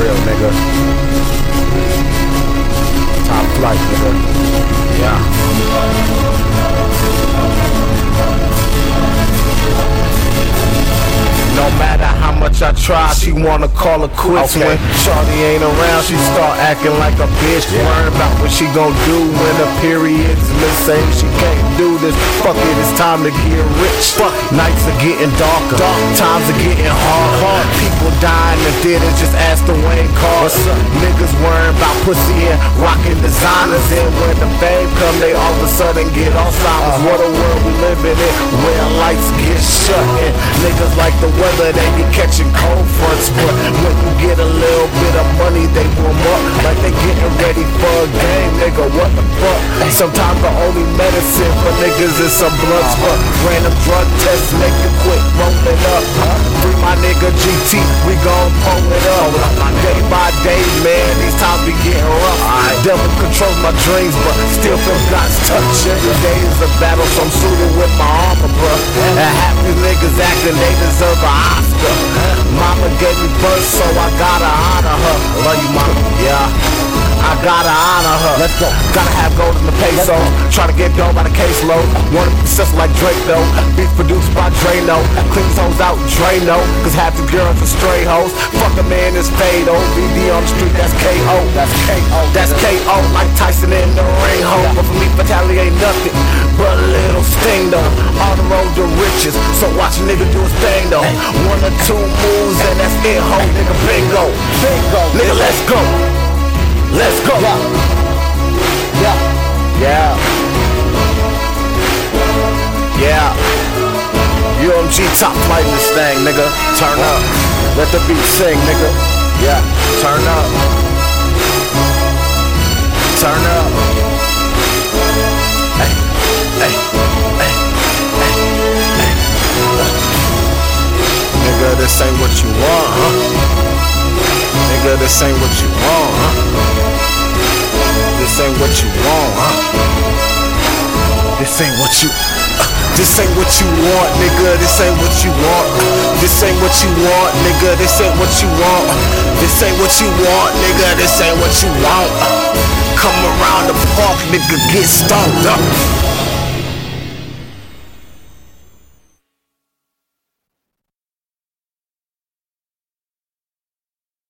real, nigga. Top flight, nigga. Yeah. Try, she wanna call her quits Okay. when Shorty ain't around. She start acting like a bitch. Worrying about what she gon' do when the period's missing. She can't do this. Fuck it, it's time to get rich. Fuck, nights are getting darker. Dark times are getting hard. Hard people dying in theaters. Just ask the Wayne cars. Pussy and rocking designers. And when the fame come, they all of a sudden get Alzheimer's. What a world we living in, where lights get shut. And niggas like the weather, they be catching cold fronts. But when you get a little bit of money, they warm up like they getting ready for a game. Nigga, what the fuck? Sometimes the only medicine for niggas is some blood spot. Random drug tests make you quit rolling up. Free my nigga GT, we gon' Controls my dreams, but still feel God's touch. Every day is a battle, so I'm suited with my armor, bruh. And happy niggas acting, they deserve an Oscar. Mama gave me birth, so I gotta honor her. Love you, mama. Yeah. I gotta honor her. Let's go. Gotta have gold in the peso. Try to get dough by the caseload. Wanna be successful like Drake though. Beats produced by Drano. Clean hoes out, Drano. Cause half the girls are stray hoes. Fuck a man, it's Fado. BD on the street, that's KO. That's KO. That's KO. Like Tyson in the ring, ho. But for me, fatality ain't nothing. But a little sting though. On the road to riches. So watch a nigga do his thing though. One or two moves and that's it, ho. Nigga, bingo. Bingo. Nigga, let's go. Let's go. Yeah. Yeah. Yeah. UMG top flight in this thing, nigga. Turn up. Let the beat sing, nigga. Yeah. Turn up. This ain't what you want, huh? Nigga, this ain't what you want, huh? This ain't what you want, huh? This ain't what you. uh, this ain't what you want, nigga. This ain't what you want. Uh, This ain't what you want, nigga. This ain't what you want. Uh, This ain't what you want, nigga. This ain't what you want. Uh, Come around the park, nigga. Get stoned up.